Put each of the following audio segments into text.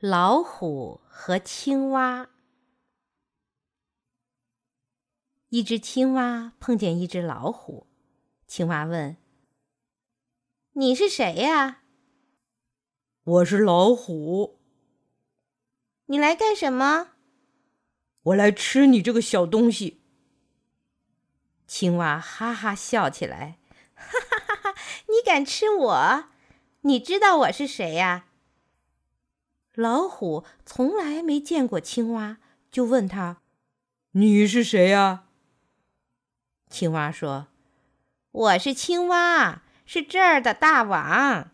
老虎和青蛙。一只青蛙碰见一只老虎，青蛙问：“你是谁呀？”“我是老虎。”“你来干什么？”“我来吃你这个小东西。”青蛙哈哈笑起来：“哈哈哈哈！你敢吃我？你知道我是谁呀？”老虎从来没见过青蛙，就问他：“你是谁呀？”青蛙说：“我是青蛙，是这儿的大王。”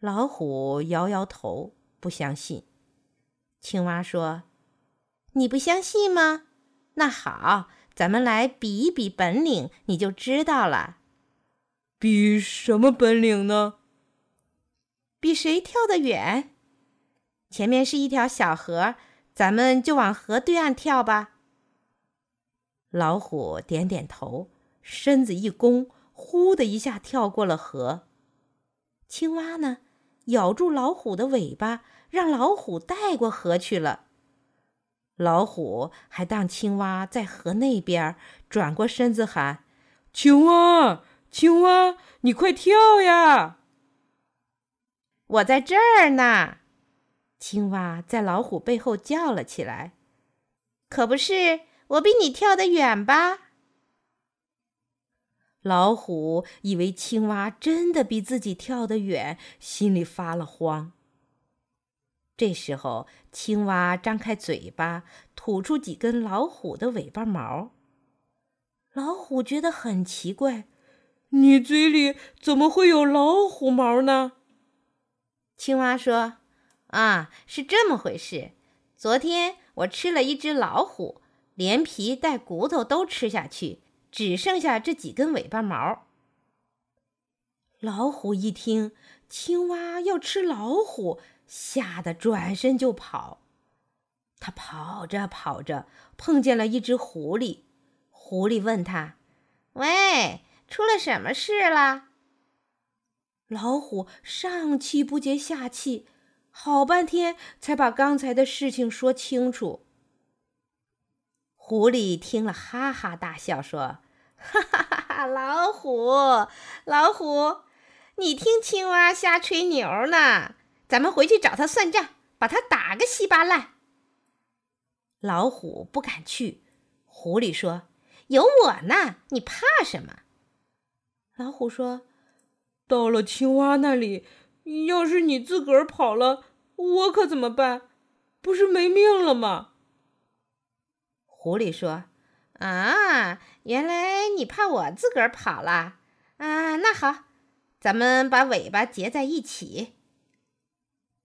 老虎摇摇头，不相信。青蛙说：“你不相信吗？那好，咱们来比一比本领，你就知道了。”比什么本领呢？比谁跳得远？前面是一条小河，咱们就往河对岸跳吧。老虎点点头，身子一弓，呼的一下跳过了河。青蛙呢，咬住老虎的尾巴，让老虎带过河去了。老虎还当青蛙在河那边，转过身子喊：“青蛙，青蛙，你快跳呀！”我在这儿呢，青蛙在老虎背后叫了起来：“可不是，我比你跳得远吧？”老虎以为青蛙真的比自己跳得远，心里发了慌。这时候，青蛙张开嘴巴，吐出几根老虎的尾巴毛。老虎觉得很奇怪：“你嘴里怎么会有老虎毛呢？”青蛙说：“啊，是这么回事。昨天我吃了一只老虎，连皮带骨头都吃下去，只剩下这几根尾巴毛。”老虎一听青蛙要吃老虎，吓得转身就跑。他跑着跑着，碰见了一只狐狸。狐狸问他：“喂，出了什么事了？”老虎上气不接下气，好半天才把刚才的事情说清楚。狐狸听了，哈哈大笑，说：“哈哈哈哈！老虎，老虎，你听青蛙瞎吹牛呢！咱们回去找他算账，把他打个稀巴烂。”老虎不敢去。狐狸说：“有我呢，你怕什么？”老虎说。到了青蛙那里，要是你自个儿跑了，我可怎么办？不是没命了吗？狐狸说：“啊，原来你怕我自个儿跑了啊！那好，咱们把尾巴结在一起。”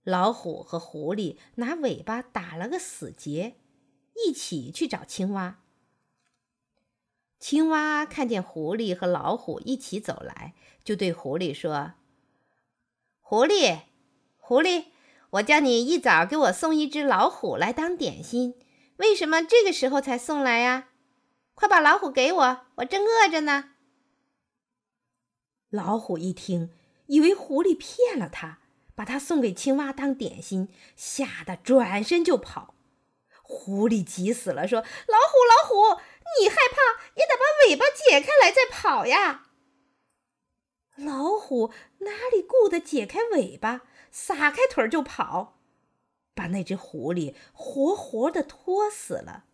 老虎和狐狸拿尾巴打了个死结，一起去找青蛙。青蛙看见狐狸和老虎一起走来，就对狐狸说：“狐狸，狐狸，我叫你一早给我送一只老虎来当点心，为什么这个时候才送来呀？快把老虎给我，我正饿着呢。”老虎一听，以为狐狸骗了他，把它送给青蛙当点心，吓得转身就跑。狐狸急死了，说：“老虎，老虎！”你害怕也得把尾巴解开来再跑呀！老虎哪里顾得解开尾巴，撒开腿就跑，把那只狐狸活活的拖死了。